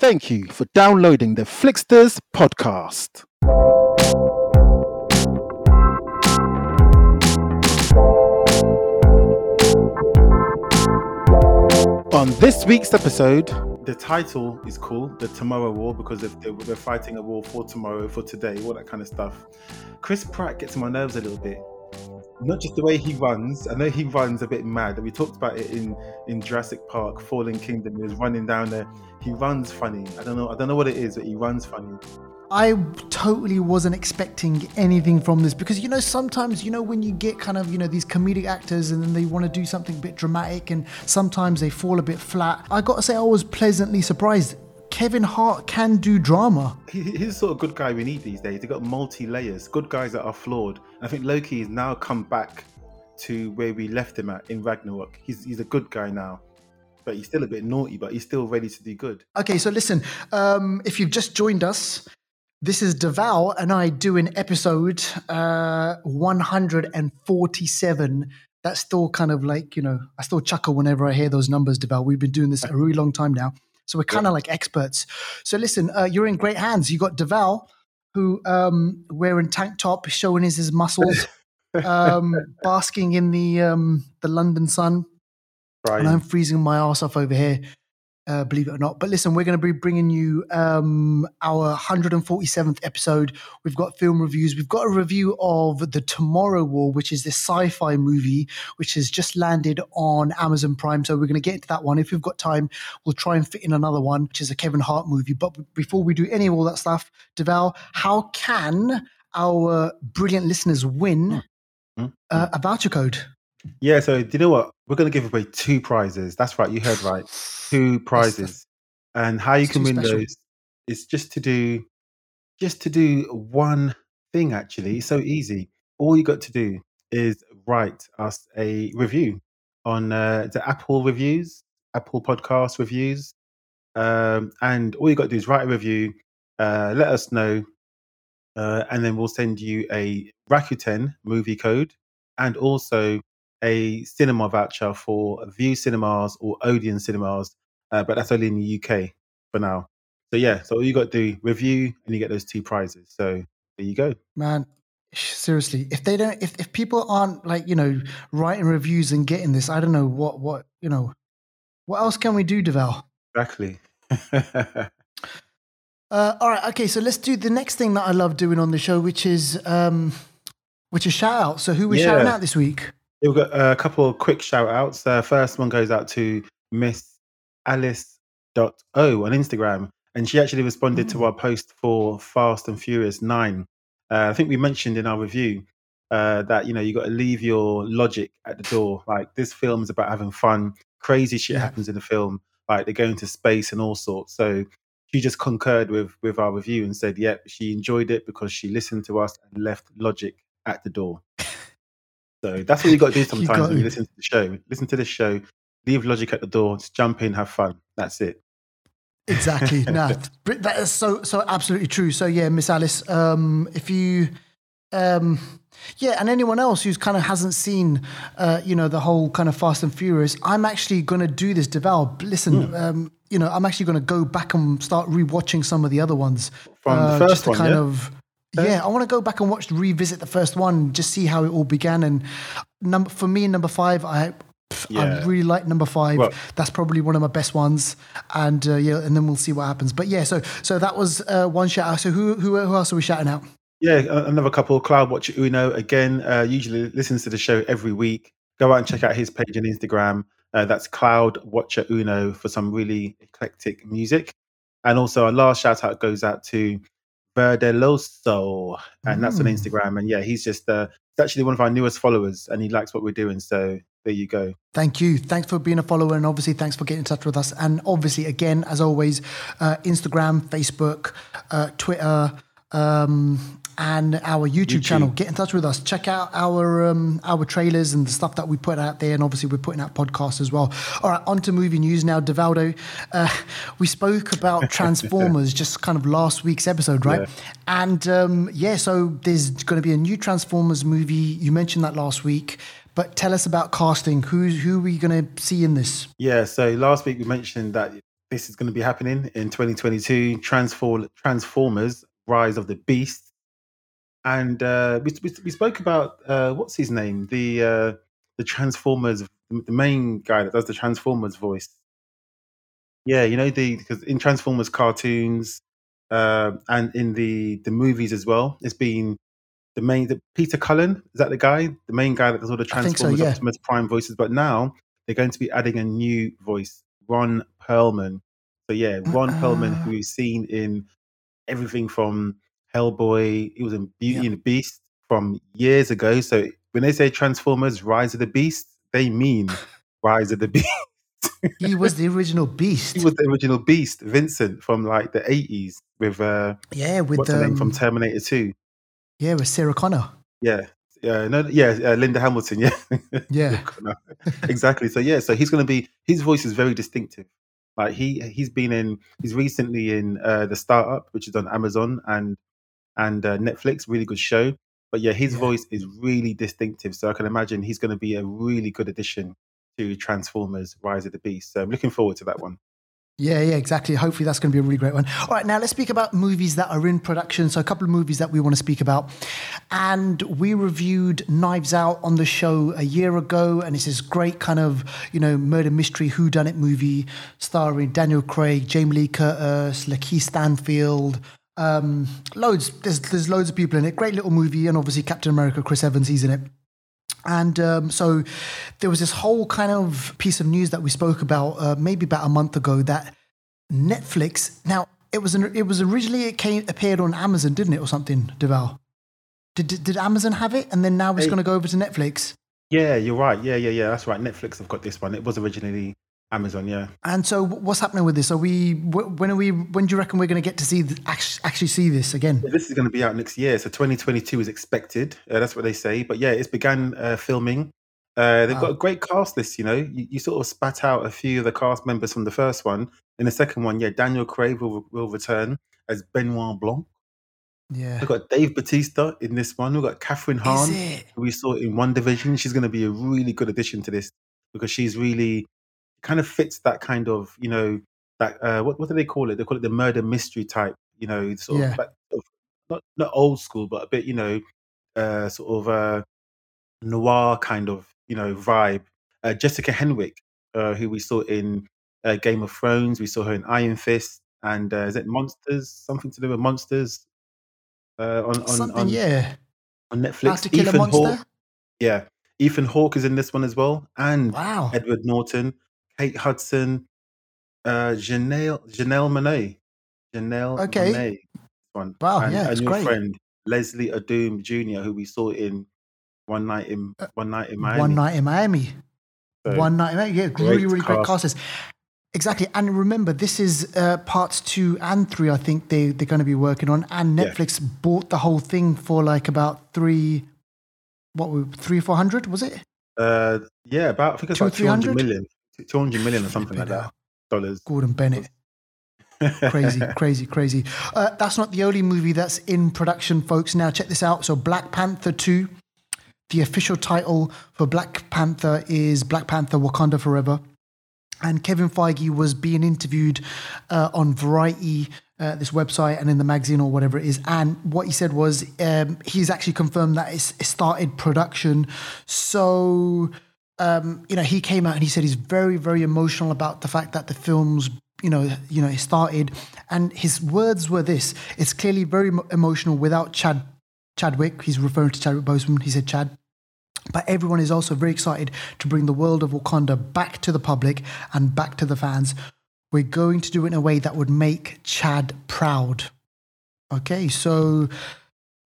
Thank you for downloading the Flixters podcast. On this week's episode, the title is cool, The Tomorrow War, because they're, they're fighting a war for tomorrow, for today, all that kind of stuff. Chris Pratt gets my nerves a little bit. Not just the way he runs. I know he runs a bit mad. We talked about it in in Jurassic Park, Fallen Kingdom. He was running down there. He runs funny. I don't know. I don't know what it is, but he runs funny. I totally wasn't expecting anything from this because you know sometimes you know when you get kind of you know these comedic actors and then they want to do something a bit dramatic and sometimes they fall a bit flat. I got to say I was pleasantly surprised. Kevin Hart can do drama. He, he's the sort of good guy we need these days. They've got multi layers, good guys that are flawed. I think Loki has now come back to where we left him at in Ragnarok. He's he's a good guy now but he's still a bit naughty, but he's still ready to do good. Okay, so listen, um, if you've just joined us, this is Deval and I do an episode uh, 147. That's still kind of like, you know, I still chuckle whenever I hear those numbers, Deval. We've been doing this a really long time now. So we're kind of yeah. like experts. So listen, uh, you're in great hands. You got Deval, who um, wearing tank top, showing his, his muscles, um, basking in the um, the London sun. Right. And I'm freezing my ass off over here uh, believe it or not. But listen, we're going to be bringing you um, our 147th episode. We've got film reviews. We've got a review of The Tomorrow War, which is this sci fi movie, which has just landed on Amazon Prime. So we're going to get into that one. If we've got time, we'll try and fit in another one, which is a Kevin Hart movie. But before we do any of all that stuff, Deval, how can our brilliant listeners win mm-hmm. uh, a voucher code? Yeah, so do you know what? We're going to give away two prizes. That's right, you heard right. Two prizes. And how you can win special. those is just to do just to do one thing actually. It's so easy. All you got to do is write us a review on uh, the Apple reviews, Apple podcast reviews. Um, and all you got to do is write a review, uh, let us know, uh, and then we'll send you a Rakuten movie code and also a cinema voucher for Vue Cinemas or Odeon Cinemas, uh, but that's only in the UK for now. So yeah, so all you got to do review and you get those two prizes. So there you go, man. Seriously, if they don't, if, if people aren't like you know writing reviews and getting this, I don't know what what you know. What else can we do, Deval? Exactly. uh, all right, okay. So let's do the next thing that I love doing on the show, which is um, which is shout out. So who we yeah. shouting out this week? We've got a couple of quick shout outs. The first one goes out to Miss Alice dot O on Instagram, and she actually responded mm. to our post for Fast and Furious Nine. Uh, I think we mentioned in our review uh, that you know you got to leave your logic at the door. Like this film is about having fun. Crazy shit yeah. happens in the film. Like they go into space and all sorts. So she just concurred with with our review and said, "Yep, she enjoyed it because she listened to us and left logic at the door." So that's what you got to do sometimes when you listen to the show. Listen to this show, leave logic at the door, just jump in, have fun. That's it. Exactly. no, that is so so absolutely true. So yeah, Miss Alice, um, if you um yeah, and anyone else who's kind of hasn't seen, uh, you know, the whole kind of Fast and Furious, I'm actually going to do this. Deval, listen, mm. um, you know, I'm actually going to go back and start rewatching some of the other ones from uh, the first one, kind yeah? of yeah, I want to go back and watch, revisit the first one, just see how it all began. And number for me, number five, I yeah. I really like number five. Well, That's probably one of my best ones. And uh, yeah, and then we'll see what happens. But yeah, so so that was uh, one shout out. So who who who else are we shouting out? Yeah, another couple. Cloud Watcher Uno again. Uh, usually listens to the show every week. Go out and check out his page on Instagram. Uh, that's Cloud Watcher Uno for some really eclectic music. And also, our last shout out goes out to Verdeloso, and that's on mm. Instagram. And yeah, he's just uh, he's actually one of our newest followers, and he likes what we're doing. So there you go. Thank you. Thanks for being a follower, and obviously thanks for getting in touch with us. And obviously, again, as always, uh, Instagram, Facebook, uh, Twitter. Um, and our YouTube, YouTube, channel. Get in touch with us. Check out our um, our trailers and the stuff that we put out there. And obviously, we're putting out podcasts as well. All right, on to movie news now. Devaldo, uh, we spoke about Transformers just kind of last week's episode, right? Yeah. And um, yeah, so there's going to be a new Transformers movie. You mentioned that last week. But tell us about casting. Who's who are we going to see in this? Yeah, so last week we mentioned that this is going to be happening in 2022. Transform Transformers: Rise of the Beast, and uh, we, we, we spoke about uh, what's his name, the uh, the Transformers, the main guy that does the Transformers voice. Yeah, you know the because in Transformers cartoons uh, and in the the movies as well, it's been the main the, Peter Cullen is that the guy, the main guy that does all the think so, Transformers yeah. Optimus Prime voices. But now they're going to be adding a new voice, Ron Perlman. So yeah, Ron Perlman, Uh, who is seen in everything from Hellboy, he was in Beauty yeah. and the Beast from years ago. So when they say Transformers: Rise of the Beast, they mean Rise of the Beast. He was the original beast. he was the original Beast, Vincent from like the eighties with uh, yeah, with what's her name from um, Terminator Two. yeah, with Sarah Connor. Yeah. Yeah, no, yeah, uh, Linda Hamilton, yeah, Yeah. exactly. So yeah, so he's going to be his voice is very distinctive. Like he he's been in he's recently in uh, the startup, which is on Amazon and and uh, Netflix, really good show. But yeah, his Yeah. voice is really distinctive. So I can imagine he's going to be a really good addition to Transformers: Rise of the Beast. So I'm looking forward to that one. Yeah, yeah, exactly. Hopefully, that's going to be a really great one. All right, now let's speak about movies that are in production. So, a couple of movies that we want to speak about. And we reviewed Knives Out on the show a year ago, and it's this great kind of, you know, murder mystery whodunit movie starring Daniel Craig, Jamie Lee Curtis, Lakeith Stanfield, um, loads. There's there's loads of people in it. Great little movie, and obviously Captain America, Chris Evans, he's in it. And um, so there was this whole kind of piece of news that we spoke about uh, maybe about a month ago that Netflix. Now it was an, it was originally it came appeared on Amazon, didn't it, or something? Deval. Did, did did Amazon have it, and then now it's Hey. going to go over to Netflix? Yeah, you're right. Yeah, yeah, yeah. That's right. Netflix have got this one. It was originally Amazon. Yeah. And so what's happening with this? Are we when are we when do you reckon we're going to get to see actually, see this again? Yeah, This is going to be out next year, so 2022 is expected. Uh, that's what they say. But yeah, it's began uh, filming. Uh, they've got a great cast list. You know, you, you sort of spat out a few of the cast members from the first one. In the second one, yeah, Daniel Craig will will return as Benoit Blanc. Yeah. We've got Dave Bautista in this one. We've got Kathryn Hahn, who we saw in WandaVision. She's going to be a really good addition to this because she's really kind of fits that kind of you know that uh, what what do they call it? They call it the murder mystery type. You know, sort Yeah. of, like, of not not old school, but a bit you know, uh, sort of uh, noir kind of you know vibe. Uh, Jessica Henwick, uh, who we saw in uh, Game of Thrones, we saw her in Iron Fist, and uh, is it Monsters? Something to do with monsters uh, on on Something. on, yeah. on Netflix. to kill a Ethan monster. Hawke, yeah, Ethan Hawke is in this one as well, and Wow. Edward Norton, Kate Hudson, uh, Janelle Janelle Monáe, Janelle Okay. Monáe, one, Wow. and, Yeah, and your great. friend Leslie Odom Jr., who we saw in One Night in Uh, One Night in Miami. One night in Miami. So, One night in Miami. Yeah, great really, really great cast. cast list. Exactly. And remember, this is uh, parts two and three, I think they, they're going to be working on. And Yeah. Netflix bought the whole thing for like about three, what, were- three, four hundred, was it? Uh, yeah, about I think it's Two, like two hundred 300? million, two hundred million or something like that dollars. Gordon Bennett. Crazy, crazy, crazy. Uh, that's not the only movie that's in production, folks. Now, check this out. So, Black Panther 2, the official title for Black Panther is Black Panther Wakanda Forever. And Kevin Feige was being interviewed uh, on Variety, uh, this website, and in the magazine or whatever it is. And what he said was um, he's actually confirmed that it's, it started production. So, um, you know, he came out and he said he's very, very emotional about the fact that the film's, you know, you know, started. And his words were this: "It's clearly very emotional without Chad Chadwick." He's referring to Chadwick Boseman. He said Chad. But everyone is also very excited to bring the world of Wakanda back to the public and back to the fans. We're going to do it in a way that would make Chad proud. Okay, so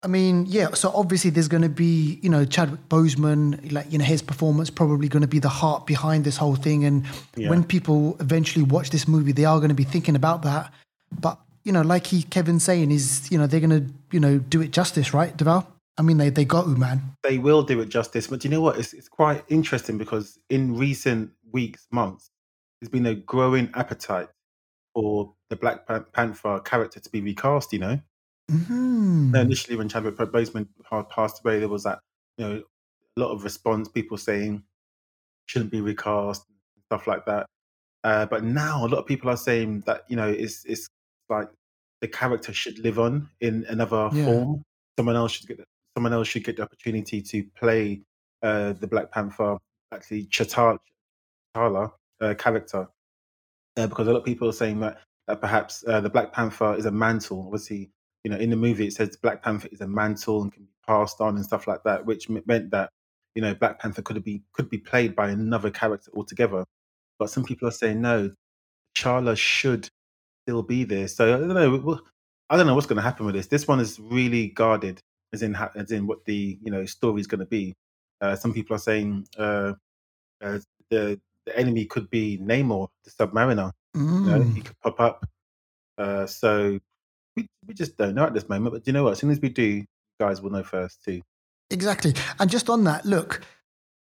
I mean, yeah, so obviously there's going to be, you know, Chadwick Boseman, like, you know, his performance probably going to be the heart behind this whole thing. And Yeah. when people eventually watch this movie, they are going to be thinking about that. But, you know, like he, Kevin's saying, is, you know, they're going to, you know, do it justice, right, Deval? I mean, they, they got man. they will do it justice. But do you know what? It's, it's quite interesting because in recent weeks, months, there's been a growing appetite for the Black Panther character to be recast. You know, hmm initially when Chadwick Boseman pa- passed away, there was that you know a lot of response, people saying shouldn't be recast and stuff like that. Uh, but now a lot of people are saying that you know it's it's like the character should live on in another Yeah. form. Someone else should get the, someone else should get the opportunity to play uh, the Black Panther, actually T'Challa uh, character, uh, because a lot of people are saying that that perhaps uh, the Black Panther is a mantle. Obviously, you know, in the movie it says Black Panther is a mantle and can be passed on and stuff like that, which meant that you know Black Panther could be could be played by another character altogether. But some people are saying no, Charla should still be there. So I don't know. I don't know what's going to happen with this. This one is really guarded, as in as in what the you know story is going to be. Uh, some people are saying uh, uh, the the enemy could be Namor, the Submariner. You know, Mm. he could pop up. Uh, so we we just don't know at this moment. But do you know what? As soon as we do, guys will know first too. Exactly. And just on that, look,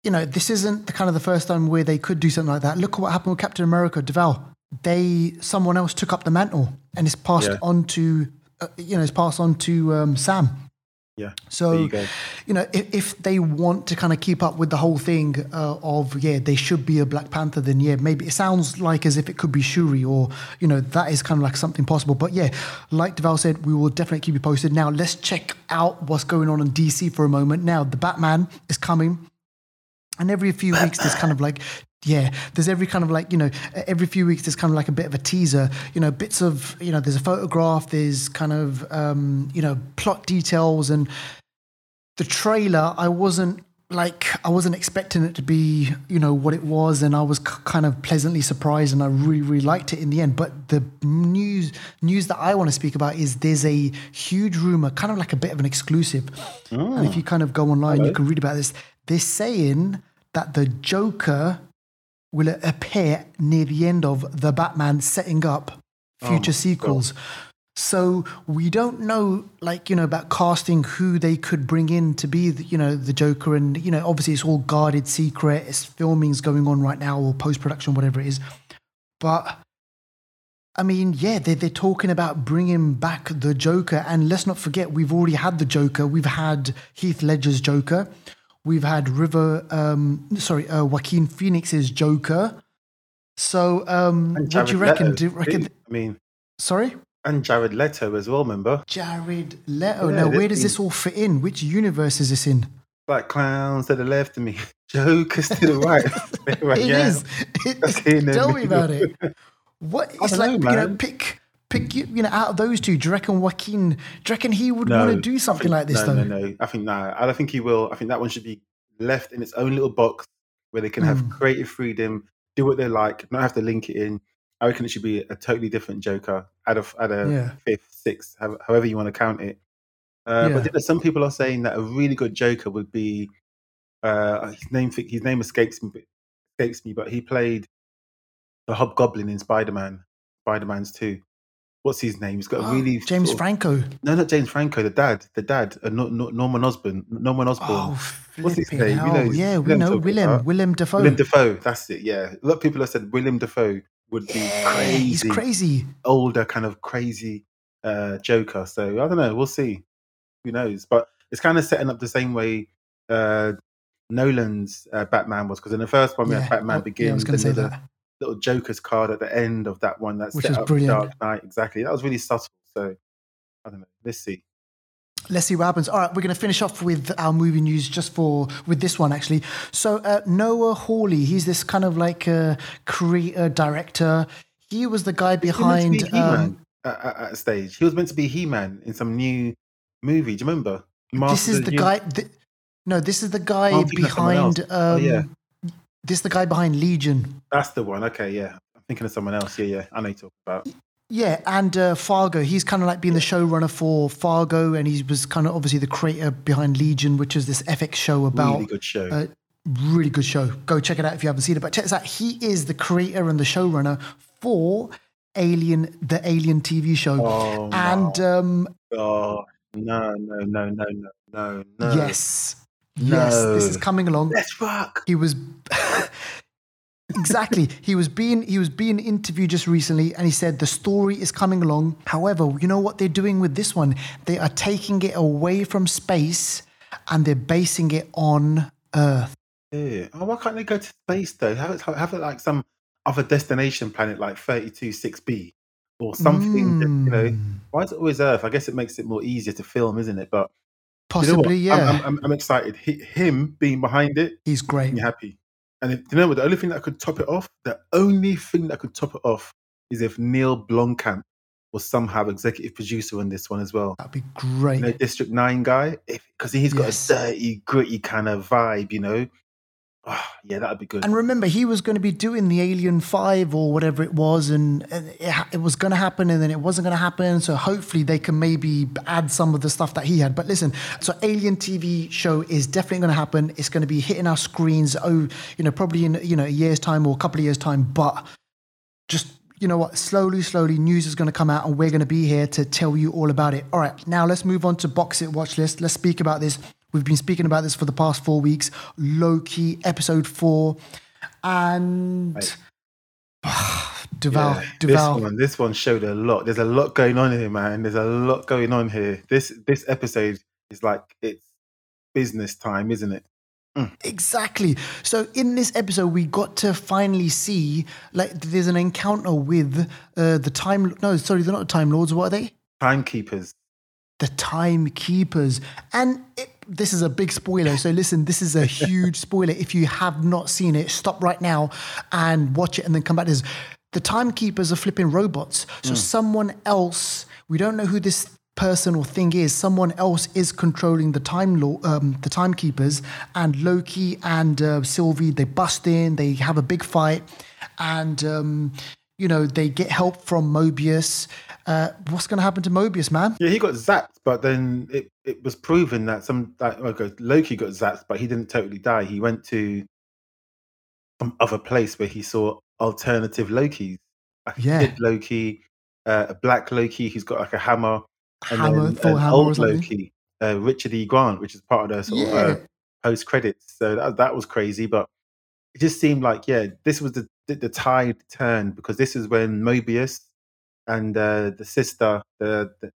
you know, this isn't the kind of the first time where they could do something like that. Look at what happened with Captain America, Deval. They someone else took up the mantle and it's passed Yeah. on to, uh, you know, it's passed on to um, Sam. Yeah. So you you know, if, if they want to kind of keep up with the whole thing uh, of yeah, they should be a Black Panther, then yeah, maybe it sounds like as if it could be Shuri, or you know, that is kind of like something possible. But yeah, like Deval said, we will definitely keep you posted. Now let's check out what's going on in DC for a moment. Now the Batman is coming, and every few weeks there's kind of like. Yeah, there's every kind of like, you know, every few weeks there's kind of like a bit of a teaser, you know, bits of, you know, there's a photograph, there's kind of, um, you know, plot details and the trailer i wasn't like i wasn't expecting it to be you know what it was and i was k- kind of pleasantly surprised and i really really liked it in the end. But the news news that i want to speak about is there's a huge rumor kind of like a bit of an exclusive. And if you kind of go online you can read about this. They're saying that the joker will appear near the end of the batman setting up oh, future sequels so we don't know, like you know, about casting who they could bring in to be, the, you know, the Joker, and you know, obviously it's all guarded, secret. It's filming's going on right now, or post production, whatever it is. But I mean, yeah, they're they're talking about bringing back the Joker, and let's not forget we've already had the Joker. We've had Heath Ledger's Joker. We've had River, um, sorry, uh, Joaquin Phoenix's Joker. So, um, what do you reckon? Leto, Do you reckon? I mean, Sorry. and Jared Leto as well. Remember, Jared Leto. Yeah, now, where does is- this all fit in? Which universe is this in? like clowns to the left of me, jokers to the right. right It yeah. is. It- tell me about it. What it's like, know, you know, pick, pick, you you know, out of those two. Do you reckon Joaquin? Do you reckon he would No, want to do something think- like this no, though? No, no, I think no. I don't think he will. I think that one should be left in its own little box where they can have Mm. creative freedom, do what they like, not have to link it in. I reckon it should be a totally different Joker, add a add a Yeah. fifth, sixth, however you want to count it. Uh, Yeah. But some people are saying that a really good Joker would be uh, his name. His name escapes me, escapes me, but he played the Hobgoblin in Spider Man, Spider Man's two. What's his name? He's got a Oh, really James sort of- Franco. no, not James Franco, the dad, the dad, uh, no, no, Norman Osborn, Norman Osborn. Oh, What's his name? You know- yeah, we know know what I'm talking Willem. about. Willem Dafoe. Willem Dafoe, that's it. Yeah, a lot of people have said Willem Dafoe would be Yeah, crazy, he's crazy. older, kind of crazy uh, Joker. So I don't know. We'll see. Who knows? But it's kind of setting up the same way uh, Nolan's uh, Batman was, because in the first one we Yeah, had Batman oh, Begins, yeah, I was say that. Little Joker's card at the end of that one. That's Which up brilliant. Dark Knight. Exactly, that was really subtle. So I don't know. Let's see. Let's see what happens. All right, we're going to finish off with our movie news just for with this one actually. So uh, Noah Hawley, he's this kind of like uh, creator director. He was the guy He was meant behind. be Um, at, at, at a stage. He was meant to be He-Man in some new movie. Do you remember? this is the guy. Th- no, this is the guy Oh, I'm thinking of someone else. behind. Oh, Um, yeah. This is the guy behind Legion. That's the one. Okay, yeah. I'm thinking of someone else. Yeah, yeah. I know you talk about. Yeah, and uh, Fargo. He's kind of like being the showrunner for Fargo, and he was kind of obviously the creator behind Legion, which is this FX show about really good show. uh, really good show. Go check it out if you haven't seen it. But check this out. He is the creator and the showrunner for Alien, the Alien TV show. oh and my um, god! No, no, no, no, no, no, no. yes, yes, this is coming along. Let's rock. He was exactly. He was being he was being interviewed just recently, and he said the story is coming along. However, you know what they're doing with this one? They are taking it away from space, and they're basing it on Earth. Yeah. Oh, why can't they go to space though? Have it, have it like some other destination planet like 32-6b or something. that, you know, Mm, why is it always Earth? I guess it makes it more easier to film, isn't it? But you know possibly, yeah. I'm, I'm, I'm excited. Hi him being behind it He's great. me happy. And if, you know what? The only thing that could top it off, the only thing that could top it off, is if Neil Blomkamp was somehow executive producer on this one as well. That'd be great. You know, District Nine guy, because he's got Yes. a dirty, gritty kind of vibe. You know, Ah, yeah, that'd be good. And remember, he was going to be doing the Alien Five or whatever it was, and, and it, it was going to happen, and then it wasn't going to happen. So hopefully, they can maybe add some of the stuff that he had. But listen, so Alien TV show is definitely going to happen. It's going to be hitting our screens. Oh, you know, probably in you know a year's time or a couple of years time. But just you know what, slowly, slowly, news is going to come out, and we're going to be here to tell you all about it. All right, now let's move on to boxset watch list. Let's speak about this. We've been speaking about this for the past four weeks. Loki episode four, and Deval, Yeah, Deval. This one, this one showed a lot. There's a lot going on here, man. There's a lot going on here. This this episode is like it's business time, isn't it? Exactly. So in this episode, we got to finally see like there's an encounter with uh, the time. No, sorry, they're not time lords. What are they? Timekeepers. the timekeepers. And it, this is a big spoiler. So listen, this is a huge spoiler. If you have not seen it, stop right now and watch it and then come back to this. The timekeepers are flipping robots. So someone else, we don't know who this person or thing is, someone else is controlling the time law, um, the timekeepers, and Loki and uh, Sylvie, they bust in, they have a big fight, and um, you know, they get help from Mobius. Uh, what's going to happen to Mobius, man? Yeah, he got zapped, but then it, it was proven that some that okay, Loki got zapped, but he didn't totally die. He went to some other place where he saw alternative Lokis. Like a Yeah. kid Loki, uh, a black Loki who's got like a hammer, and Hammer, then an hammer old. Loki, uh, Richard E. Grant, which is part of the sort Yeah. of uh, post credits. So that that was crazy, but it just seemed like yeah, this was the the, the tide turned because this is when Mobius and uh, the sister, the, the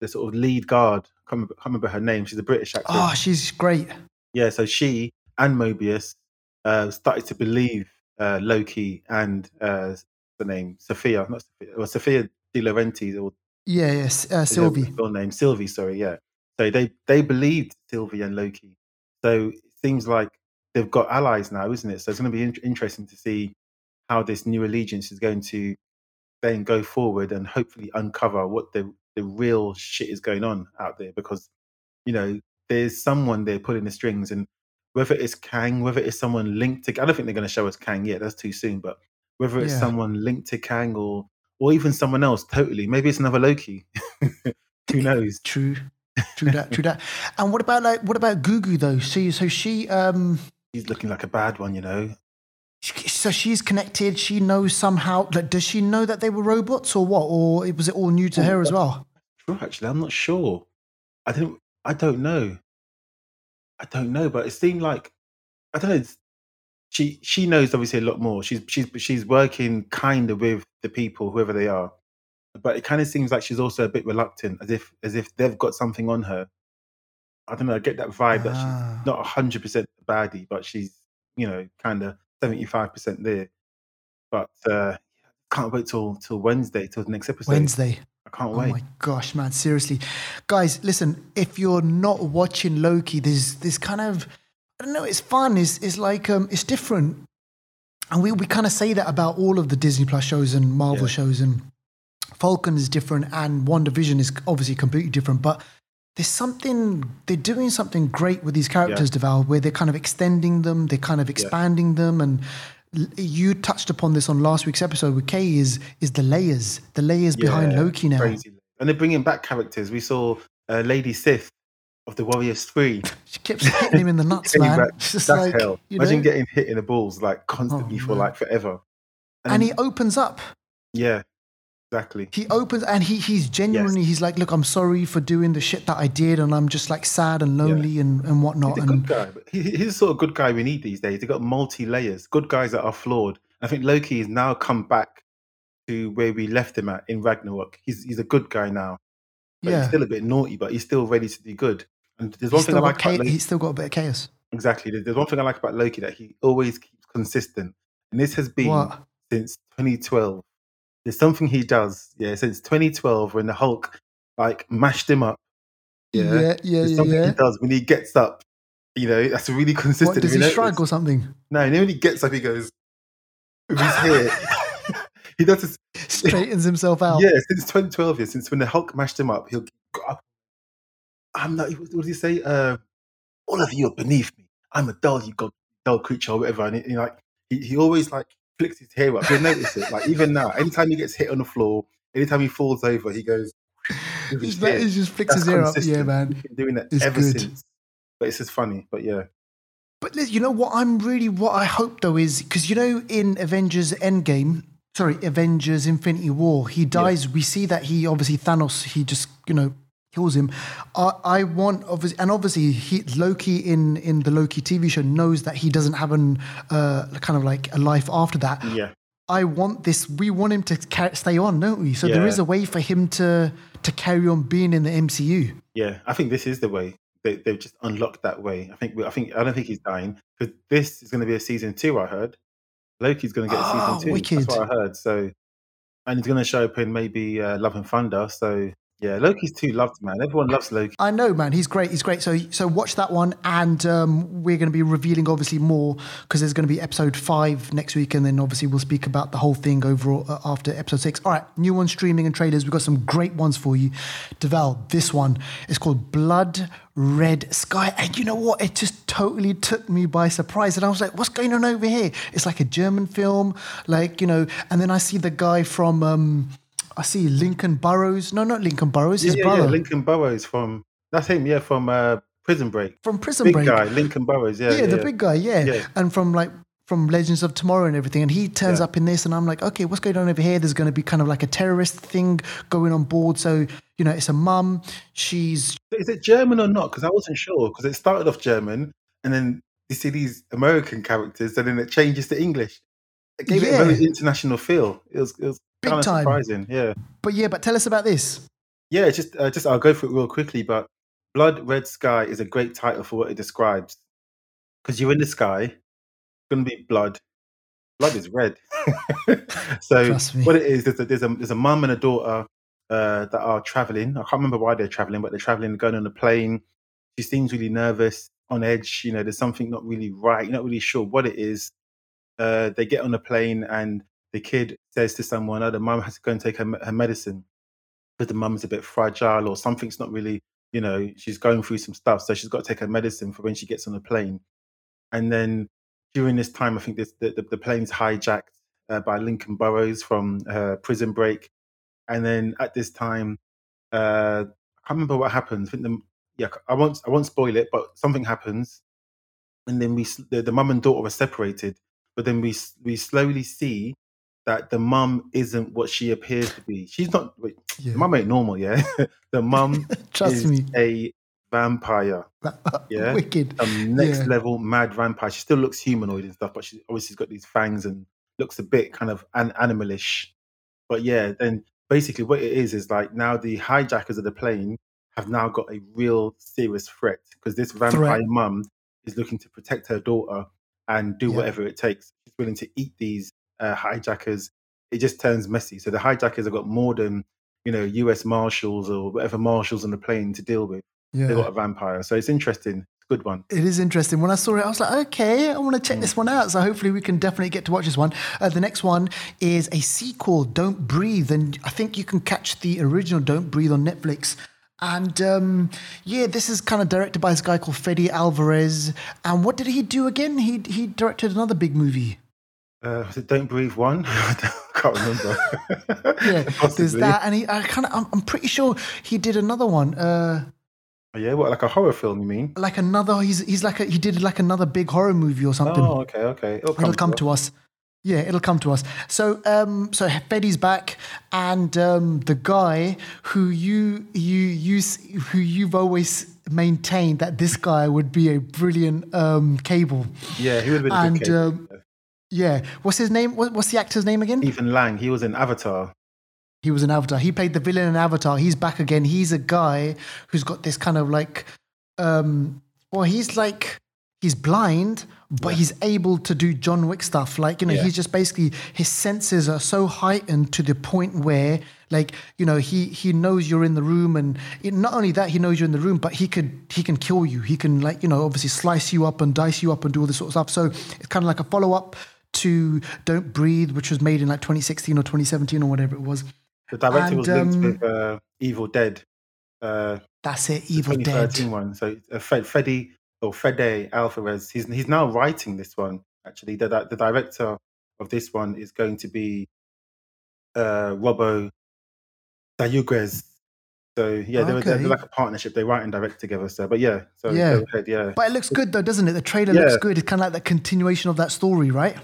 the sort of lead guard, I can't remember, can't remember her name. She's a British actress. Oh, she's great. Yeah, so she and Mobius uh, started to believe uh, Loki and uh, the name Sophia, not Sophia, or Sophia De Laurentiis, or Yeah, yes, uh, Sylvie. full name Sylvie. Sorry, yeah. So they they believed Sylvie and Loki. So it seems like they've got allies now, isn't it? So it's going to be in- interesting to see how this new allegiance is going to then go forward and hopefully uncover what the the real shit is going on out there because you know there's someone there pulling the strings and whether it's Kang, whether it's someone linked to I don't think they're going to show us Kang yet, that's too soon, but whether it's Yeah. someone linked to Kang or or even someone else totally, maybe it's another Loki. Who knows? True, true that, true that. And what about like what about Gugu though? So, so she, um, She's looking like a bad one, you know. she- so she's connected. She knows somehow. Like, does she know that they were robots or what? Or was it all new to Oh, her as well? True, actually, I'm not sure. I didn't. I don't know. I don't know, but it seemed like I don't know. it's- She she knows obviously a lot more. She's she's she's working kind of with the people, whoever they are. But it kind of seems like she's also a bit reluctant, as if as if they've got something on her. I don't know. I get that vibe that Ah. she's not hundred percent baddie, but she's you know kind of seventy five percent there. But uh, can't wait till till Wednesday till the next episode. Wednesday. I can't wait. Oh my gosh, man! Seriously, guys, listen. If you're not watching Loki, there's this kind of I don't know. It's fun. It's it's like um, it's different, and we we kind of say that about all of the Disney Plus shows and Marvel Yeah. shows, and Falcon is different, and WandaVision is obviously completely different, but. There's something they're doing something great with these characters, Deval, where they're kind of extending them, they're kind of expanding them, and you touched upon this on last week's episode with Kay. Is is the layers, the layers behind Yeah, Loki now? Crazy. And they're bringing back characters. We saw uh, Lady Sif of the Warriors 3. She keeps hitting him in the nuts, man. back. That's like, hell. Imagine know? getting hit in the balls like constantly Oh, for man. like forever. and he opens up. yeah, exactly. He opens and he he's genuinely he's like, look, I'm sorry for doing the shit that I did, and I'm just like sad and lonely and, and whatnot. He's a good And guy. He, he's the sort of good guy we need these days. They've got multi layers. Good guys that are flawed. I think Loki has now come back to where we left him at in Ragnarok. He's he's a good guy now. But yeah, he's still a bit naughty, but he's still ready to do good. And there's one he's thing I like about Loki. he's still got a bit of chaos. Exactly. There's there's one thing I like about Loki that he always keeps consistent. And this has been What? since 2012. There's something he does, yeah, since 2012 when the Hulk like mashed him up. Yeah, yeah, yeah. There's something yeah. he does when he gets up. You know, that's really consistent. What, does he shrug or something? No, when he gets up, he goes his hair. he does this. Straightens himself out. Yeah, since 2012, yeah, since when the Hulk mashed him up, he'll go up. I'm not. What does he say? Uh, all of you are beneath me. I'm a dull, you god, dull creature, or whatever. And he, he like he, he always like flicks his hair up. You'll notice it. Like even now, anytime he gets hit on the floor, anytime he falls over, he goes. he just flicks That's his ear up. Yeah, man. He's been doing that It's ever good. since. But it's just funny. But yeah, But you know what I'm really what I hope though is because you know in Avengers Endgame, sorry, Avengers Infinity War, he dies. We see that he obviously Thanos, he just you know kills him. I, I want obviously, and obviously he Loki in in the Loki TV show knows that he doesn't have an uh, kind of like a life after that. yeah, I want this. We want him to stay on, don't we? So there Yeah. is a way for him to to carry on being in the MCU. yeah. I think this is the way. They, they've just unlocked that way. I think. I think. I don't think he's dying because this is going to be a season two. I heard Loki's going to get a Oh, season two. wicked. That's what I heard. So, and he's going to show up in maybe uh, Love and Thunder. So yeah, Loki's too loved, man. Everyone loves Loki. I know, man. He's great. He's great. So, so watch that one, and um, we're going to be revealing obviously more because there's going to be episode five next week, and then obviously we'll speak about the whole thing overall uh, after episode six. All right, new one streaming and trailers. We've got some great ones for you, Deval. This one is called Blood Red Sky, and you know what? It just totally took me by surprise, and I was like, "What's going on over here?" It's like a German film, like you know. And then I see the guy from. Um, I see Lincoln Burrows. No, not Lincoln Burrows. His yeah, brother yeah. Lincoln Burrows from that's him. Yeah, from uh, Prison Break. from Prison Big Break. guy, Lincoln Burrows. Yeah, yeah, the big guy, yeah. And from like from Legends of Tomorrow and everything. And he turns up in this, and I'm like, okay, what's going on over here? There's going to be kind of like a terrorist thing going on board. So, you know, it's a mum. She's Is it German or not? Because I wasn't sure. Because it started off German, and then you see these American characters, and then it changes to English. It gave it a very international feel. It was, it was Big kind of time. surprising. Yeah, but yeah, but tell us about this. yeah. Just, uh, just I'll go through it real quickly. But Blood Red Sky is a great title for what it describes. Because you're in the sky, it's going to be blood. Blood is red. so what it is, there's a there's a there's a mum and a daughter uh, that are traveling. I can't remember why they're traveling, but they're traveling, going on a plane. She seems really nervous, on edge. You know, there's something not really right. You're not really sure what it is. Uh, they get on a plane, and the kid says to someone, "Oh, the mum has to go and take her, her medicine because the mum's a bit fragile, or something's not really, you know, she's going through some stuff, so she's got to take her medicine for when she gets on the plane." And then during this time, I think this, the, the the plane's hijacked uh, by Lincoln Burrows from uh, Prison Break, and then at this time, uh, I can't remember what happens. I think the yeah, I won't I won't spoil it, but something happens, and then we the, the mum and daughter are separated, but then we we slowly see that the mum isn't what she appears to be. She's not. Wait, Yeah. mum ain't normal, yeah. the mum Trust is me. a vampire, yeah. Wicked. a next Yeah. level mad vampire. She still looks humanoid and stuff, but she obviously has got these fangs and looks a bit kind of an animalish. But yeah, then basically what it is is like now the hijackers of the plane have now got a real serious threat because this vampire mum is looking to protect her daughter and do Yeah. whatever it takes. She's willing to eat these uh, hijackers. It just turns messy. So the hijackers have got more than you know U.S. marshals or whatever marshals on the plane to deal with. They've Yeah. got a vampire, so it's interesting. Good one. It is interesting. When I saw it, I was like, okay, I want to Mm. check this one out. So hopefully we can definitely get to watch this one. Uh, the next one is a sequel, Don't Breathe. And I think you can catch the original Don't Breathe on Netflix. And um, yeah, this is kind of directed by this guy called Fede Alvarez. And what did he do again? He, he directed another big movie. Uh, Don't Breathe One? I can't remember. Yeah, there's that. And he, I kind of, I'm, I'm pretty sure he did another one. Uh, Oh, yeah, what, like a horror film, you mean? like another, he's, he's like, a, he did like another big horror movie or something. Oh, okay, okay. It'll come, it'll come to us. Yeah, it'll come to us. So, um, so Fede's back, and um, the guy who you you s- who you've always maintained that this guy would be a brilliant um, cable. Yeah, he would have been a good kid. um, yeah, what's his name? What, what's the actor's name again? Stephen Lang, he was in Avatar. He was in Avatar. He played the villain in Avatar. He's back again. He's a guy who's got this kind of like, um, well, he's like, he's blind, but he's able to do John Wick stuff. Like, you know, Yeah. he's just basically his senses are so heightened to the point where, like, you know, he he knows you're in the room, and it, not only that, he knows you're in the room, but he could he can kill you. He can like, you know, obviously slice you up and dice you up and do all this sort of stuff. So it's kind of like a follow up to Don't Breathe, which was made in like 2016 or 2017 or whatever it was. The director And, was linked um, with uh, Evil Dead, uh, That's it, Evil Dead. 2013 one. So uh, Fede or Fede Alvarez, he's he's now writing this one. Actually, the the director of this one is going to be uh, Rodo Sayagues. So yeah, they're, they're, Okay. like a partnership. They write and direct together. So, but yeah, so Yeah. ahead, yeah. But it looks good though, doesn't it? The trailer looks good. It's kind of like the continuation of that story, right?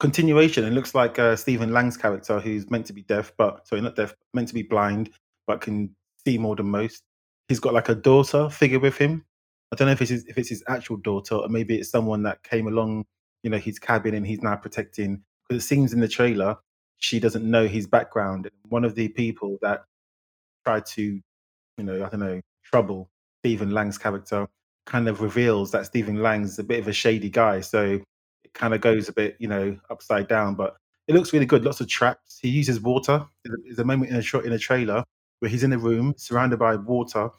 Continuation. It looks like uh, Stephen Lang's character, who's meant to be deaf, but sorry, not deaf, meant to be blind, but can see more than most. He's got like a daughter figure with him. I don't know if it's his, if it's his actual daughter or maybe it's someone that came along, you know, his cabin and he's now protecting. Because it seems in the trailer she doesn't know his background. One of the people that tried to, you know, I don't know, trouble Stephen Lang's character kind of reveals that Stephen Lang's a bit of a shady guy. So it kind of goes a bit, you know, upside down. But it looks really good. Lots of traps. He uses water. There's a- moment in a shot in a trailer where he's in a room surrounded by water,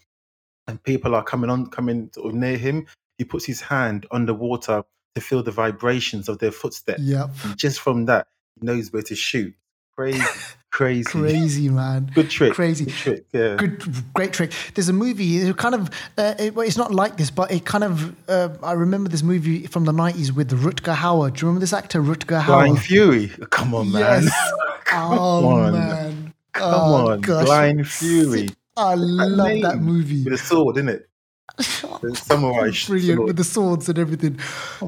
and people are coming on, coming sort of near him. He puts his hand underwater to feel the vibrations of their footsteps. Yep. And just from that, he knows where to shoot. Crazy, crazy, Crazy, man. Good trick. Crazy. Good trick. Yeah. Good, great trick. There's a movie. It kind of, uh, it, well, it's not like this, but it kind of. Uh, I remember this movie from the '90s with Rutger Hauer. Do you remember this actor, Rutger Hauer? Blind Fury. Come on, man. Yes. oh on. man. Come oh, on. gosh. Blind Fury. I love that name. movie. With a sword, isn't it? Samurai Brilliant sword. with the swords and everything.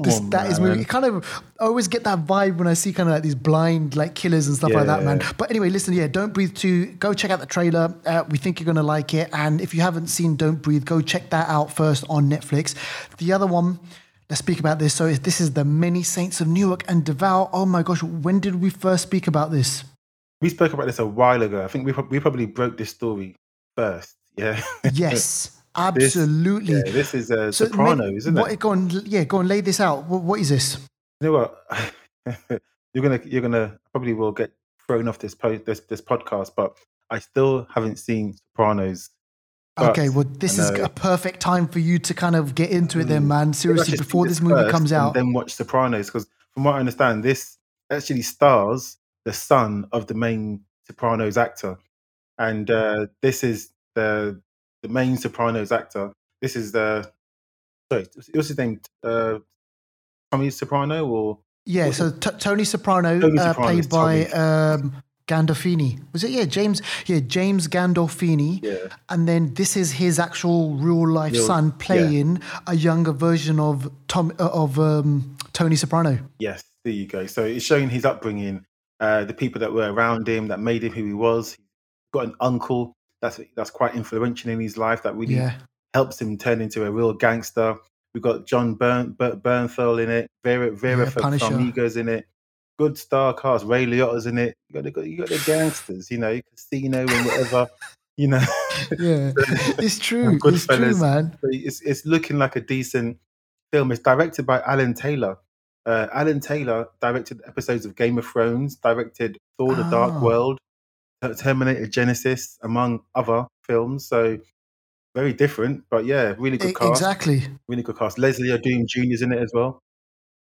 This, that is movie. It kind of I always get that vibe when I see kind of like these blind like killers and stuff like that, man. But anyway, listen, yeah, Don't Breathe two. Go check out the trailer. Uh, we think you're gonna like it, and if you haven't seen Don't Breathe, go check that out first on Netflix. The other one. Let's speak about this. So this is the Many Saints of Newark and Deval. Oh my gosh, when did we first speak about this? We spoke about this a while ago. I think we, we probably broke this story first. Yeah. Yes, absolutely. yeah this is uh, So, Soprano, maybe- isn't what, it? Go on, yeah, go and lay this out. What, what is this? You know what? you're gonna you're gonna probably will get thrown off this po- this this podcast, but I still haven't seen Sopranos. But Okay, well, this is a perfect time for you to kind of get into it, then, Mm. man. Seriously, before this movie first comes and out. then watch Sopranos because from what I understand, this actually stars the son of the main Sopranos actor, and uh, this is the the main Sopranos actor. This is the sorry, what's his name? Uh, Tommy Soprano or yeah, so t- Tony Soprano, Tony uh, Soprano, played by um, Gandolfini. Was it? Yeah, James. Yeah, James Gandolfini. yeah. And then this is his actual real life Real- son yeah. playing a younger version of Tom uh, of um, Tony Soprano. Yes, there you go. So it's showing his upbringing, uh, the people that were around him that made him who he was. He's got an uncle that's that's quite influential in his life that really Yeah, helps him turn into a real gangster. We've got John Bern, Ber- Bernthal in it, Vera Vera Yeah. Farmiga's in it, good star cast. Ray Liotta's in it. You got the you got the gangsters, you know, casino and whatever, you know. yeah, it's true. Good it's true, man. It's it's looking like a decent film. It's directed by Alan Taylor. Uh, Alan Taylor directed episodes of Game of Thrones, directed Thor: The Ah. Dark World, Ter- Terminator Genisys, among other films. So very different, but yeah, really good cast. exactly. Really good cast. Leslie Odom Jr. is in it as well.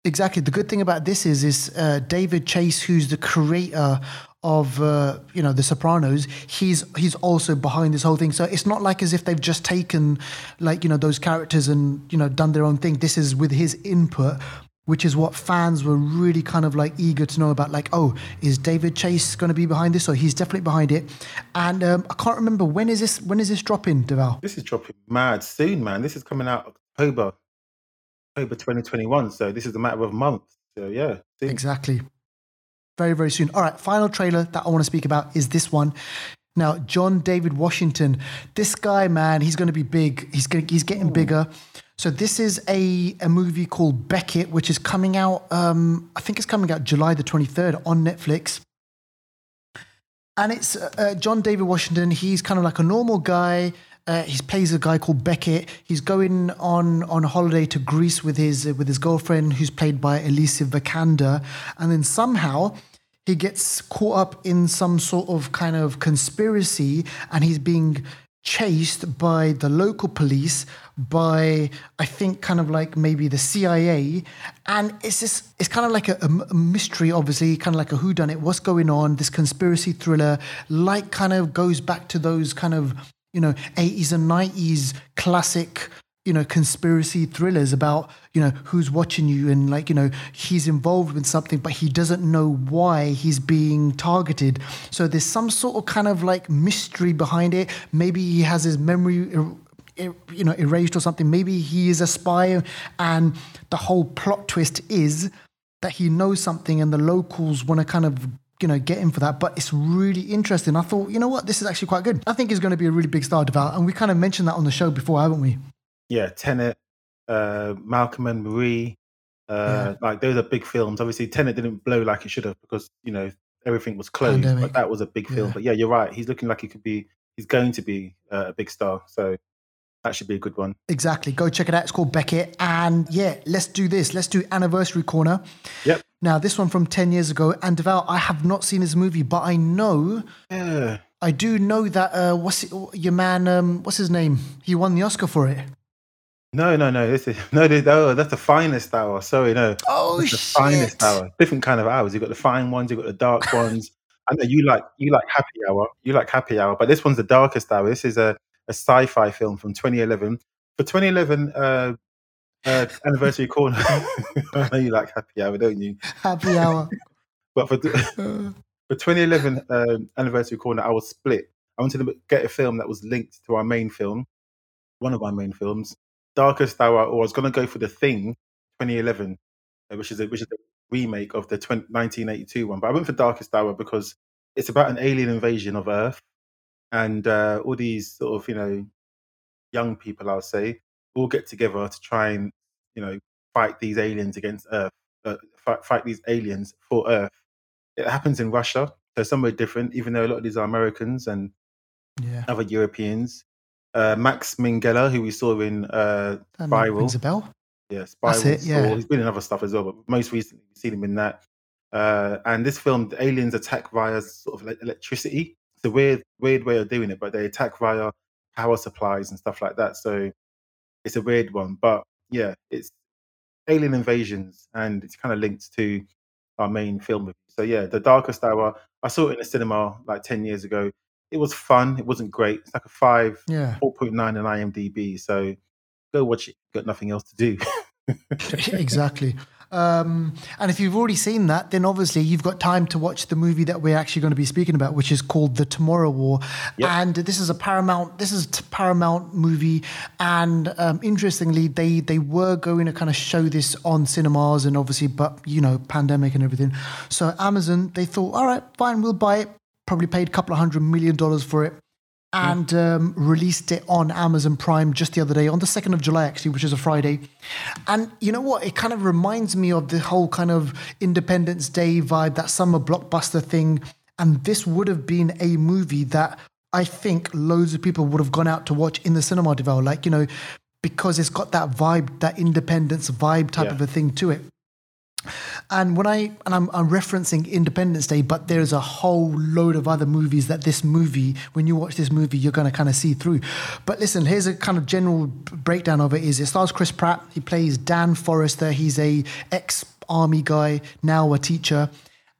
Exactly. The good thing about this is, is uh, David Chase, who's the creator of uh, you know The Sopranos. He's he's also behind this whole thing. So it's not like as if they've just taken like you know those characters and you know done their own thing. This is with his input, which is what fans were really kind of like eager to know about. Like, oh, is David Chase going to be behind this? Or he's definitely behind it. And um, I can't remember when is this when is this dropping, Deval? This is dropping mad soon, man. This is coming out October, October 2021. So this is a matter of months. So yeah, soon. Exactly. Very, very soon. All right, final trailer that I want to speak about is this one. Now, John David Washington, this guy, man, he's going to be big. He's going, he's getting bigger. So this is a, a movie called Beckett, which is coming out. Um, I think it's coming out July the twenty third on Netflix. And it's uh, uh, John David Washington. He's kind of like a normal guy. Uh, he plays a guy called Beckett. He's going on on holiday to Greece with his uh, with his girlfriend, who's played by Alicia Vikander, and then somehow he gets caught up in some sort of kind of conspiracy, and he's being chased by the local police, by I think kind of like maybe the CIA, and it's just it's kind of like a, a mystery, obviously, kind of like a whodunit. What's going on? This conspiracy thriller, like kind of goes back to those kind of you know 80s and 90s classic you know conspiracy thrillers about you know who's watching you and like you know he's involved with something but he doesn't know why he's being targeted so there's some sort of kind of like mystery behind it maybe he has his memory er, er, you know erased or something maybe he is a spy and the whole plot twist is that he knows something and the locals want to kind of you know, get him for that. But it's really interesting. I thought, you know what, this is actually quite good. I think he's going to be a really big star, Deval. And we kind of mentioned that on the show before, haven't we? Yeah, Tenet, uh, Malcolm and Marie. Uh, yeah. Like those are big films. Obviously, Tenet didn't blow like it should have because you know everything was closed. Pandemic. But that was a big film. Yeah. But yeah, you're right. He's looking like he could be. He's going to be uh, a big star. So that should be a good one. Exactly. Go check it out. It's called Beckett. And yeah, let's do this. Let's do anniversary corner. Yep. Now this one from ten years ago. And Deval, I have not seen this movie, but I know. Yeah. I do know that. Uh, what's it, your man? Um, what's his name? He won the Oscar for it. No, no, no. This is no. This, oh, that's the finest hour. Sorry, no. Oh, that's the shit. finest hour. Different kind of hours. You've got the fine ones. You've got the dark ones. I know you like you like happy hour. You like happy hour, but this one's the darkest hour. This is a, a sci-fi film from 2011. For 2011 uh, uh, anniversary corner, I know you like happy hour, don't you? Happy hour. but for for 2011 um, anniversary corner, I was split. I wanted to get a film that was linked to our main film, one of our main films, Darkest Hour, or I was going to go for The Thing 2011, uh, which is a, which is a remake of the 20, 1982 one. But I went for Darkest Hour because it's about an alien invasion of Earth, and uh, all these sort of you know young people, I'll say, all get together to try and you know fight these aliens against Earth, uh, fight, fight these aliens for Earth. It happens in Russia, so somewhere different. Even though a lot of these are Americans and yeah. other Europeans, uh, Max Minghella, who we saw in uh, Spiral. Rings a bell. Yeah, Spiral. It, yeah. He's been in other stuff as well, but most recently we've seen him in that. Uh, and this film, the aliens attack via sort of electricity. It's a weird, weird way of doing it, but they attack via power supplies and stuff like that. So it's a weird one, but yeah, it's alien invasions, and it's kind of linked to our main film. So yeah, The Darkest Hour. I saw it in the cinema like ten years ago it was fun. It wasn't great. It's like a five, yeah, four point nine in IMDb. So go watch it. Got nothing else to do. exactly. Um, and if you've already seen that, then obviously you've got time to watch the movie that we're actually going to be speaking about, which is called The Tomorrow War. Yep. And this is a Paramount. This is a Paramount movie. And um, interestingly, they they were going to kind of show this on cinemas, and obviously, but you know, pandemic and everything. So Amazon, they thought, all right, fine, we'll buy it probably paid a couple of hundred million dollars for it and um, released it on Amazon Prime just the other day, on the 2nd of July, actually, which is a Friday. And you know what? It kind of reminds me of the whole kind of Independence Day vibe, that summer blockbuster thing. And this would have been a movie that I think loads of people would have gone out to watch in the cinema, Deval, like, you know, because it's got that vibe, that independence vibe type yeah. of a thing to it. And when I and I'm, I'm, referencing Independence Day, but there's a whole load of other movies that this movie, when you watch this movie, you're going to kind of see through. But listen, here's a kind of general breakdown of it. Is it stars Chris Pratt? He plays Dan Forrester. He's a ex army guy, now a teacher,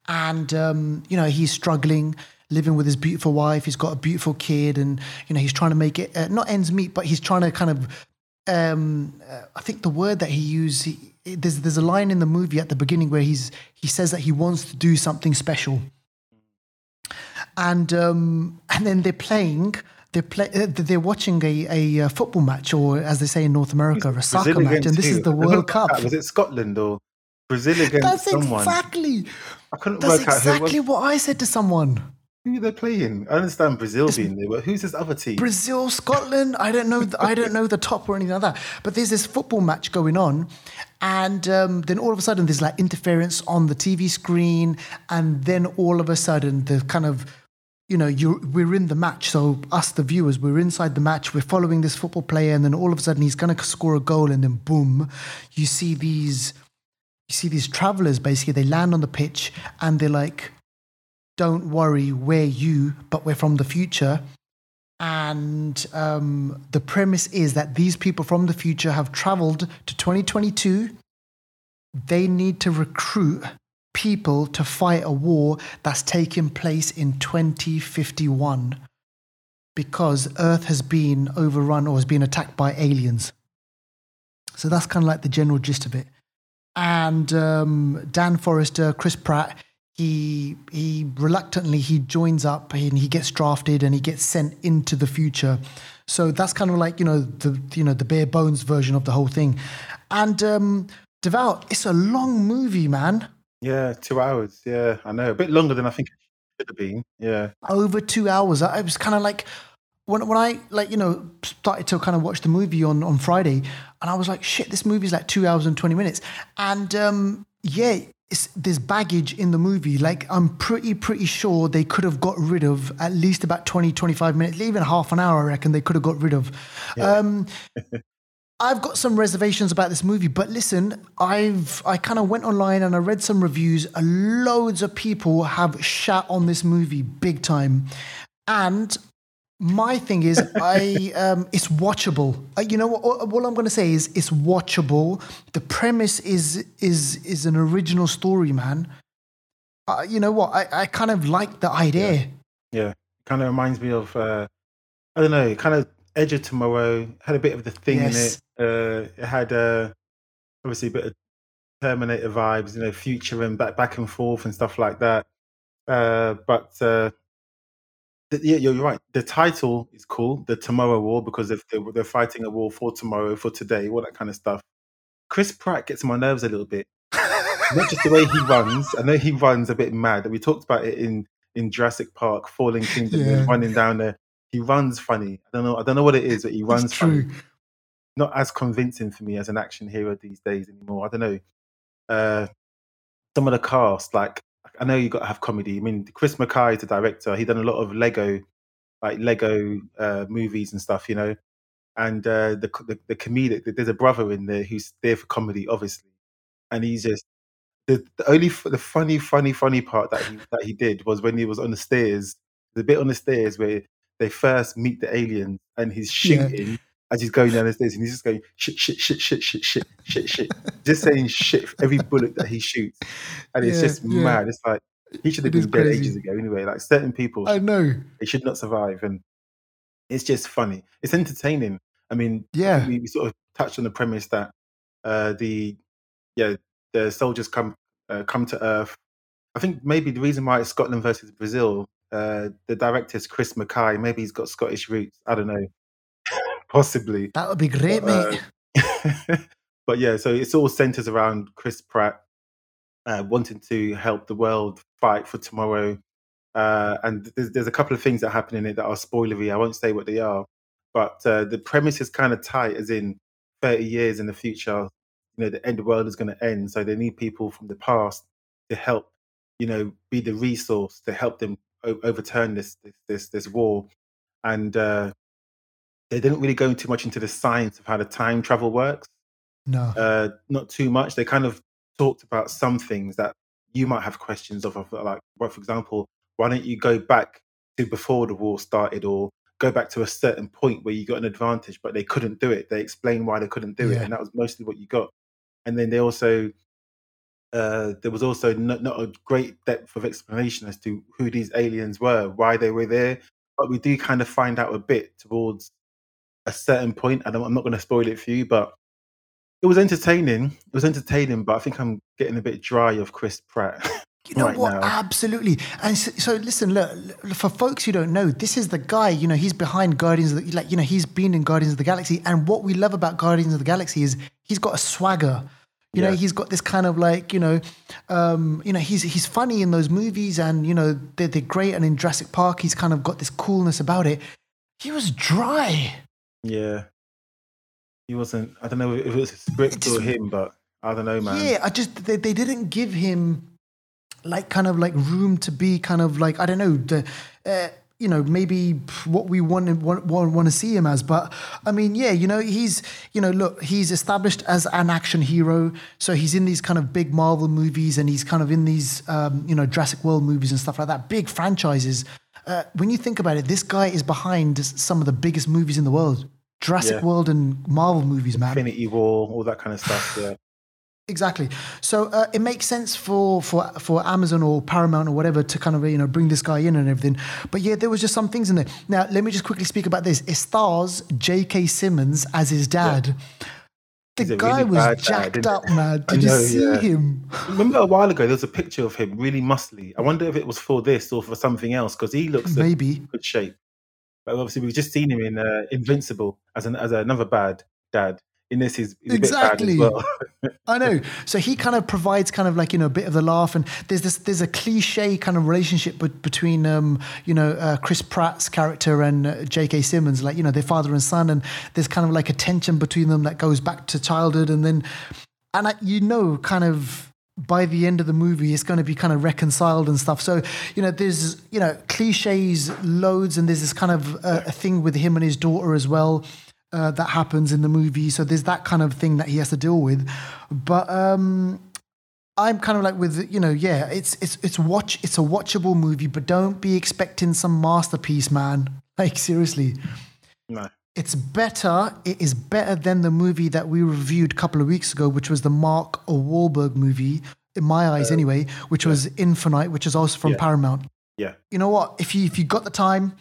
and um, you know he's struggling living with his beautiful wife. He's got a beautiful kid, and you know he's trying to make it uh, not ends meet, but he's trying to kind of. Um, uh, I think the word that he used. He, there's there's a line in the movie at the beginning where he's he says that he wants to do something special, and um, and then they're playing. They're, play, uh, they're watching a, a uh, football match, or as they say in North America, a soccer Brazil match, and this is the World Cup. Was it Scotland or Brazil against That's someone? exactly. I couldn't That's work out who exactly what I said to someone. Who are they playing? I understand Brazil it's being there, but who's this other team? Brazil, Scotland. I don't know. The, I don't know the top or anything like that. But there's this football match going on, and um, then all of a sudden there's like interference on the TV screen, and then all of a sudden the kind of you know, we're in the match. So us, the viewers, we're inside the match. We're following this football player, and then all of a sudden he's going to score a goal, and then boom, you see these, you see these travelers. Basically, they land on the pitch, and they're like, "Don't worry, we're you, but we're from the future." And um, the premise is that these people from the future have traveled to 2022. They need to recruit people to fight a war that's taking place in 2051 because Earth has been overrun or has been attacked by aliens. So that's kind of like the general gist of it. And um, Dan Forrester, Chris Pratt, he he reluctantly he joins up and he gets drafted and he gets sent into the future. So that's kind of like you know the you know the bare bones version of the whole thing. And um, Deval, it's a long movie, man. Yeah, two hours. Yeah, I know. A bit longer than I think it should have been. Yeah. Over two hours. I was kind of like, when, when I like you know started to kind of watch the movie on on Friday, and I was like, shit, this movie's like two hours and twenty minutes, and um, yeah, there's baggage in the movie. Like I'm pretty pretty sure they could have got rid of at least about 20, 25 minutes, even half an hour. I reckon they could have got rid of. Yeah. Um, I've got some reservations about this movie, but listen, I've I kind of went online and I read some reviews. Loads of people have shat on this movie big time, and my thing is, I um, it's watchable. Uh, you know what? All, all I'm going to say is it's watchable. The premise is is is an original story, man. Uh, you know what? I, I kind of like the idea. Yeah. Kind of reminds me of, uh, I don't know, kind of Edge of Tomorrow. Had a bit of the thing Yes. in it. Uh, it had uh, obviously a bit of Terminator vibes, you know, future and back back and forth and stuff like that. Uh, but uh, th- yeah, you're right. The title is cool, the Tomorrow War, because if they're, they're fighting a war for tomorrow, for today, all that kind of stuff. Chris Pratt gets my nerves a little bit. Not just the way he runs. I know he runs a bit mad. We talked about it in in Jurassic Park, Fallen Kingdom, Yeah. running down there. He runs funny. I don't know. I don't know what it is, but he runs it's funny not as convincing for me as an action hero these days anymore. I don't know. Uh, some of the cast, like I know you got to have comedy. I mean, Chris McKay is the director. He done a lot of Lego, like Lego uh, movies and stuff, you know. And uh, the, the the comedic, there's a brother in there who's there for comedy, obviously, and he's just the, the only the funny, funny, funny part that he that he did was when he was on the stairs. The bit on the stairs where they first meet the aliens, and he's Yeah. As he's going down the stairs, and he's just going shit, shit, shit, shit, shit, shit, shit, shit, just saying shit for every bullet that he shoots, and it's Yeah, just yeah. mad. It's like he should have It been dead crazy. ages ago. Anyway, like certain people, I know. they should not survive, and it's just funny. It's entertaining. I mean, Yeah. we, we sort of touched on the premise that uh, the yeah the soldiers come uh, come to Earth. I think maybe the reason why it's Scotland versus Brazil, uh, the director is Chris McKay. Maybe he's got Scottish roots. I don't know. Possibly. That would be great, Uh, mate. but yeah, so it's all centers around Chris Pratt uh, wanting to help the world fight for tomorrow. Uh, and there's, there's a couple of things that happen in it that are spoilery. I won't say what they are, but uh, the premise is kind of tight, as in 30 years in the future, you know, the end of the world is going to end. So they need people from the past to help, you know, be the resource to help them o- overturn this this this, this war. And uh, they didn't really go too much into the science of how the time travel works No. uh, not too much. They kind of talked about some things that you might have questions of, of like, well, for example, why don't you go back to before the war started, or go back to a certain point where you got an advantage, but they couldn't do it. They explained why they couldn't do it, and that was mostly what you got. And then they also uh, there was also not, not a great depth of explanation as to who these aliens were, why they were there, but we do kind of find out a bit towards a certain point. I don't, I'm not going to spoil it for you, but it was entertaining. It was entertaining, but I think I'm getting a bit dry of Chris Pratt. You know right what? now. Absolutely. And so, so listen, look, for folks who don't know, this is the guy, you know, he's behind Guardians of the, like, you know, he's been in Guardians of the Galaxy. And what we love about Guardians of the Galaxy is he's got a swagger. You know, he's got this kind of like, you know, um, you know, he's he's funny in those movies and, you know, they're, they're great. And in Jurassic Park, he's kind of got this coolness about it. He was dry. Yeah, he wasn't. I don't know if it was a script just- or him, but I don't know, man. Yeah, I just they, they didn't give him like kind of like room to be kind of like I don't know the uh, you know maybe what we want, want want to see him as but i mean yeah you know he's you know look he's established as an action hero so he's in these kind of big marvel movies and he's kind of in these um, you know jurassic world movies and stuff like that big franchises uh, when you think about it this guy is behind some of the biggest movies in the world jurassic Yeah. world and marvel movies man Infinity War, all that kind of stuff. Yeah. Exactly. So uh, it makes sense for, for for Amazon or Paramount or whatever to kind of you know bring this guy in and everything. But yeah, there was just some things in there. Now let me just quickly speak about this. It stars J.K. Simmons as his dad. The guy really was dad, jacked up, man. Did you see yeah. him? Remember a while ago, there was a picture of him really muscly. I wonder if it was for this or for something else because he looks in Maybe. good shape. But obviously, we've just seen him in uh, Invincible as an as another bad dad. In this, he's, he's a bit Exactly. well. I know. So he kind of provides kind of like you know a bit of the laugh, and there's this there's a cliche kind of relationship bet- between um you know uh, Chris Pratt's character and uh, J.K. Simmons, like you know they're father and son, and there's kind of like a tension between them that goes back to childhood, and then and I, you know kind of by the end of the movie it's going to be kind of reconciled and stuff so you know there's you know cliches loads and there's this kind of uh, a thing with him and his daughter as well uh, that happens in the movie so there's that kind of thing that he has to deal with but um I'm kind of like with you know yeah it's it's it's watch it's a watchable movie but don't be expecting some masterpiece man like seriously no. it's better. It is better than the movie that we reviewed a couple of weeks ago, which was the Mark Wahlberg movie, in my eyes anyway, which was Infinite, which is also from Yeah. Paramount. Yeah. You know what? If you if you got the time,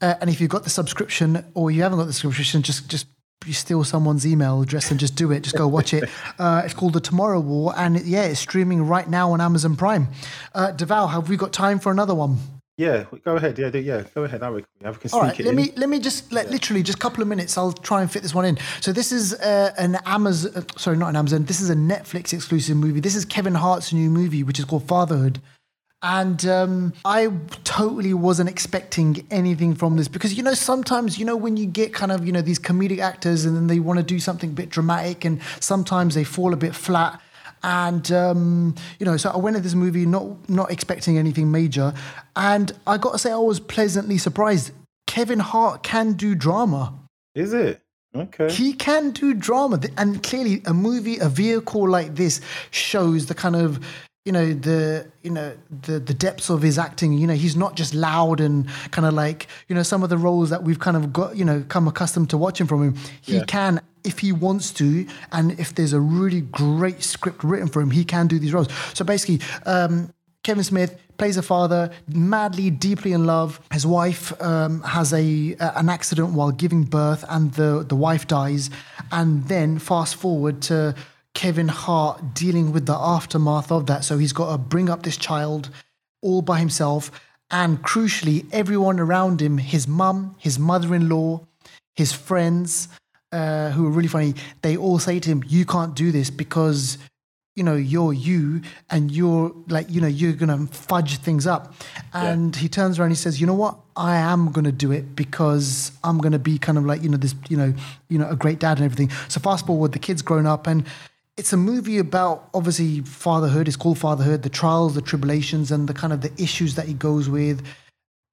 uh, and if you've got the subscription, or you haven't got the subscription, just just you steal someone's email address and just do it. Just go watch it. Uh, it's called The Tomorrow War, and it- yeah, it's streaming right now on Amazon Prime. Uh, Deval, have we got time for another one? Yeah, go ahead. Yeah, do, yeah, go ahead. I reckon we have- we can All right, let in. me let me just let literally just a couple of minutes. I'll try and fit this one in. So this is uh, an Amazon, sorry, not an Amazon. This is a Netflix exclusive movie. This is Kevin Hart's new movie, which is called Fatherhood. And um, I totally wasn't expecting anything from this because you know sometimes you know when you get kind of you know these comedic actors and then they want to do something a bit dramatic and sometimes they fall a bit flat. And um, you know so i went at this movie not not expecting anything major. And i got to say i was pleasantly surprised. Kevin hart can do drama. Is it? Okay. he can do drama. And clearly a movie a vehicle like this shows the kind of you know the you know the the depths of his acting you know he's not just loud and kind of like you know some of the roles that we've kind of got you know come accustomed to watching from him he Yeah. can if he wants to and if there's a really great script written for him he can do these roles so basically um Kevin Smith plays a father, madly, deeply in love. His wife um, has a, a an accident while giving birth, and the the wife dies. And then fast forward to Kevin Hart dealing with the aftermath of that. So he's got to bring up this child all by himself, and crucially, everyone around him, his mum, his mother-in-law, his friends, uh, who are really funny, they all say to him, "You can't do this because." you know you're you and you're like you know you're gonna fudge things up and he turns around and he says you know what i am gonna do it because i'm gonna be kind of like you know this you know you know a great dad and everything so fast forward the kid's grown up and it's a movie about obviously fatherhood it's called fatherhood the trials the tribulations and the kind of the issues that he goes with.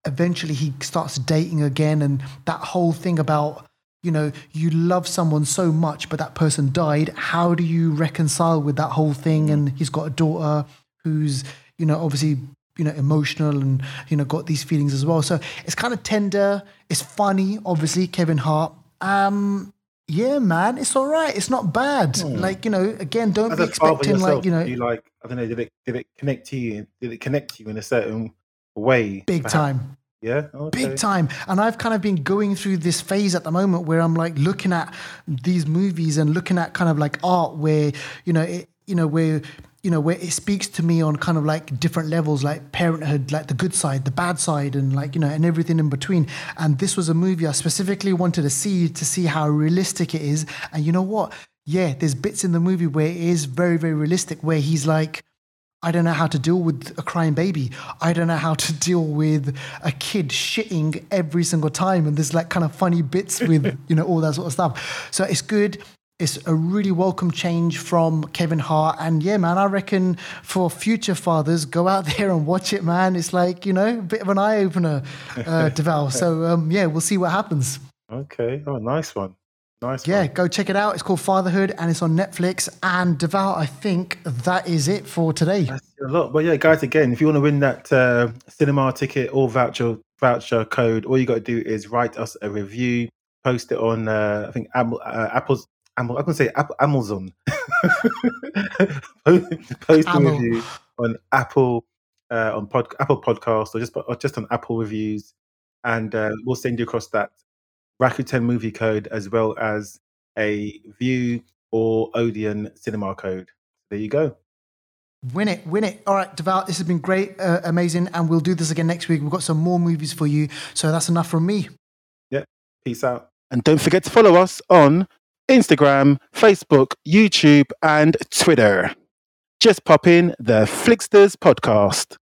Eventually he starts dating again and that whole thing about you know you love someone so much but that person died. How do you reconcile with that whole thing? And he's got a daughter who's you know obviously you know emotional and you know got these feelings as well. So it's kind of tender. It's funny obviously kevin hart. Um yeah man it's all right it's not bad hmm. like you know again don't As be expecting yourself, like you know do you like I don't know, did it did it connect to you? Did it connect you in a certain way? big perhaps? time Yeah. Okay. big time and i've kind of been going through this phase at the moment where i'm like looking at these movies and looking at kind of like art where you know it you know where you know where it speaks to me on kind of like different levels like parenthood like the good side the bad side and like you know and everything in between and this was a movie i specifically wanted to see to see how realistic it is and you know what yeah there's bits in the movie where it is very very realistic where he's like I don't know how to deal with a crying baby. I don't know how to deal with a kid shitting every single time. And there's like kind of funny bits with, you know, all that sort of stuff. So it's good. It's a really welcome change from Kevin Hart. And yeah, man, I reckon for future fathers, go out there and watch it, man. It's like, you know, a bit of an eye opener, uh, Deval. So um, yeah, we'll see what happens. Okay. Oh, nice one. Nice. Yeah, one. go check it out. It's called Fatherhood and it's on Netflix. And Deval, I think that is it for today. That's a lot. But yeah, guys, again, if you want to win that uh, cinema ticket or voucher voucher code, all you got to do is write us a review, post it on uh, I think Apple, uh, Apple's Am- I can say Apple, Amazon. Post a review on Apple uh, on pod, Apple Podcast or just or just on Apple reviews, and uh, we'll send you across that Rakuten movie code as well as a Vue or Odeon cinema code. There you go. Win it, win it. All right, Deval, this has been great, uh, amazing, and we'll do this again next week. We've got some more movies for you. So that's enough from me. Yeah, peace out. And don't forget to follow us on Instagram, Facebook, YouTube, and Twitter. Just pop in the Flixters podcast.